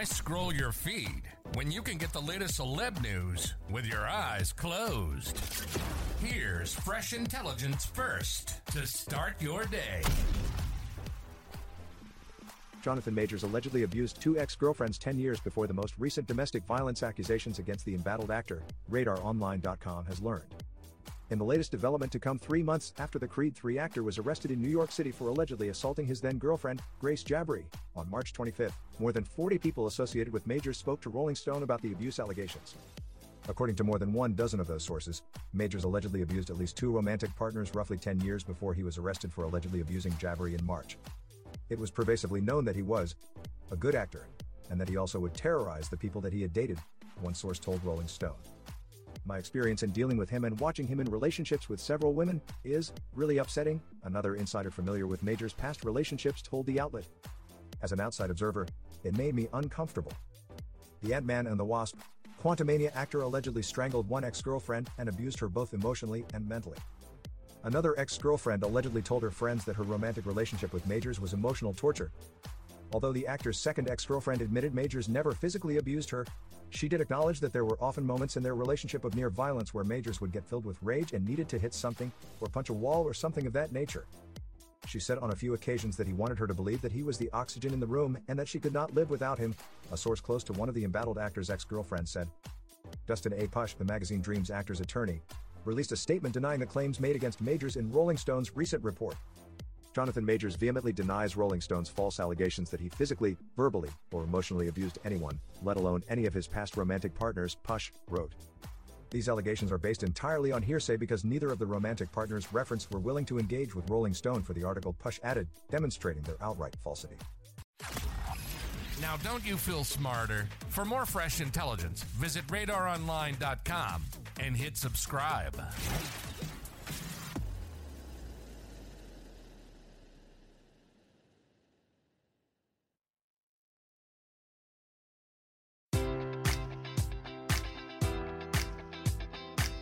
Why scroll your feed when you can get the latest celeb news with your eyes closed? Here's fresh intelligence first to start your day. Jonathan Majors allegedly abused two ex girlfriends 10 years before the most recent domestic violence accusations against the embattled actor, RadarOnline.com has learned. In the latest development to come three months after the Creed 3 actor was arrested in New York City for allegedly assaulting his then girlfriend, Grace Jabbari, on March 25, more than 40 people associated with Majors spoke to Rolling Stone about the abuse allegations. According to more than one dozen of those sources, Majors allegedly abused at least two romantic partners roughly 10 years before he was arrested for allegedly abusing Jabbari in March. It was pervasively known that he was a good actor, and that he also would terrorize the people that he had dated, one source told Rolling Stone. My experience in dealing with him and watching him in relationships with several women is really upsetting, another insider familiar with Major's past relationships told the outlet. As an outside observer, it made me uncomfortable. The Ant Man and the Wasp, Quantumania actor allegedly strangled one ex girlfriend and abused her both emotionally and mentally. Another ex girlfriend allegedly told her friends that her romantic relationship with Majors was emotional torture. Although the actor's second ex girlfriend admitted Majors never physically abused her, she did acknowledge that there were often moments in their relationship of near violence where Majors would get filled with rage and needed to hit something, or punch a wall or something of that nature. She said on a few occasions that he wanted her to believe that he was the oxygen in the room and that she could not live without him, a source close to one of the embattled actor's ex girlfriends said. Dustin A. Pusch, the magazine Dreams actor's attorney, released a statement denying the claims made against Majors in Rolling Stone's recent report. Jonathan Majors vehemently denies Rolling Stone's false allegations that he physically, verbally, or emotionally abused anyone, let alone any of his past romantic partners, Pusch wrote. These allegations are based entirely on hearsay because neither of the romantic partners referenced were willing to engage with Rolling Stone for the article Pusch added, demonstrating their outright falsity. Now, don't you feel smarter? For more fresh intelligence, visit radaronline.com and hit subscribe.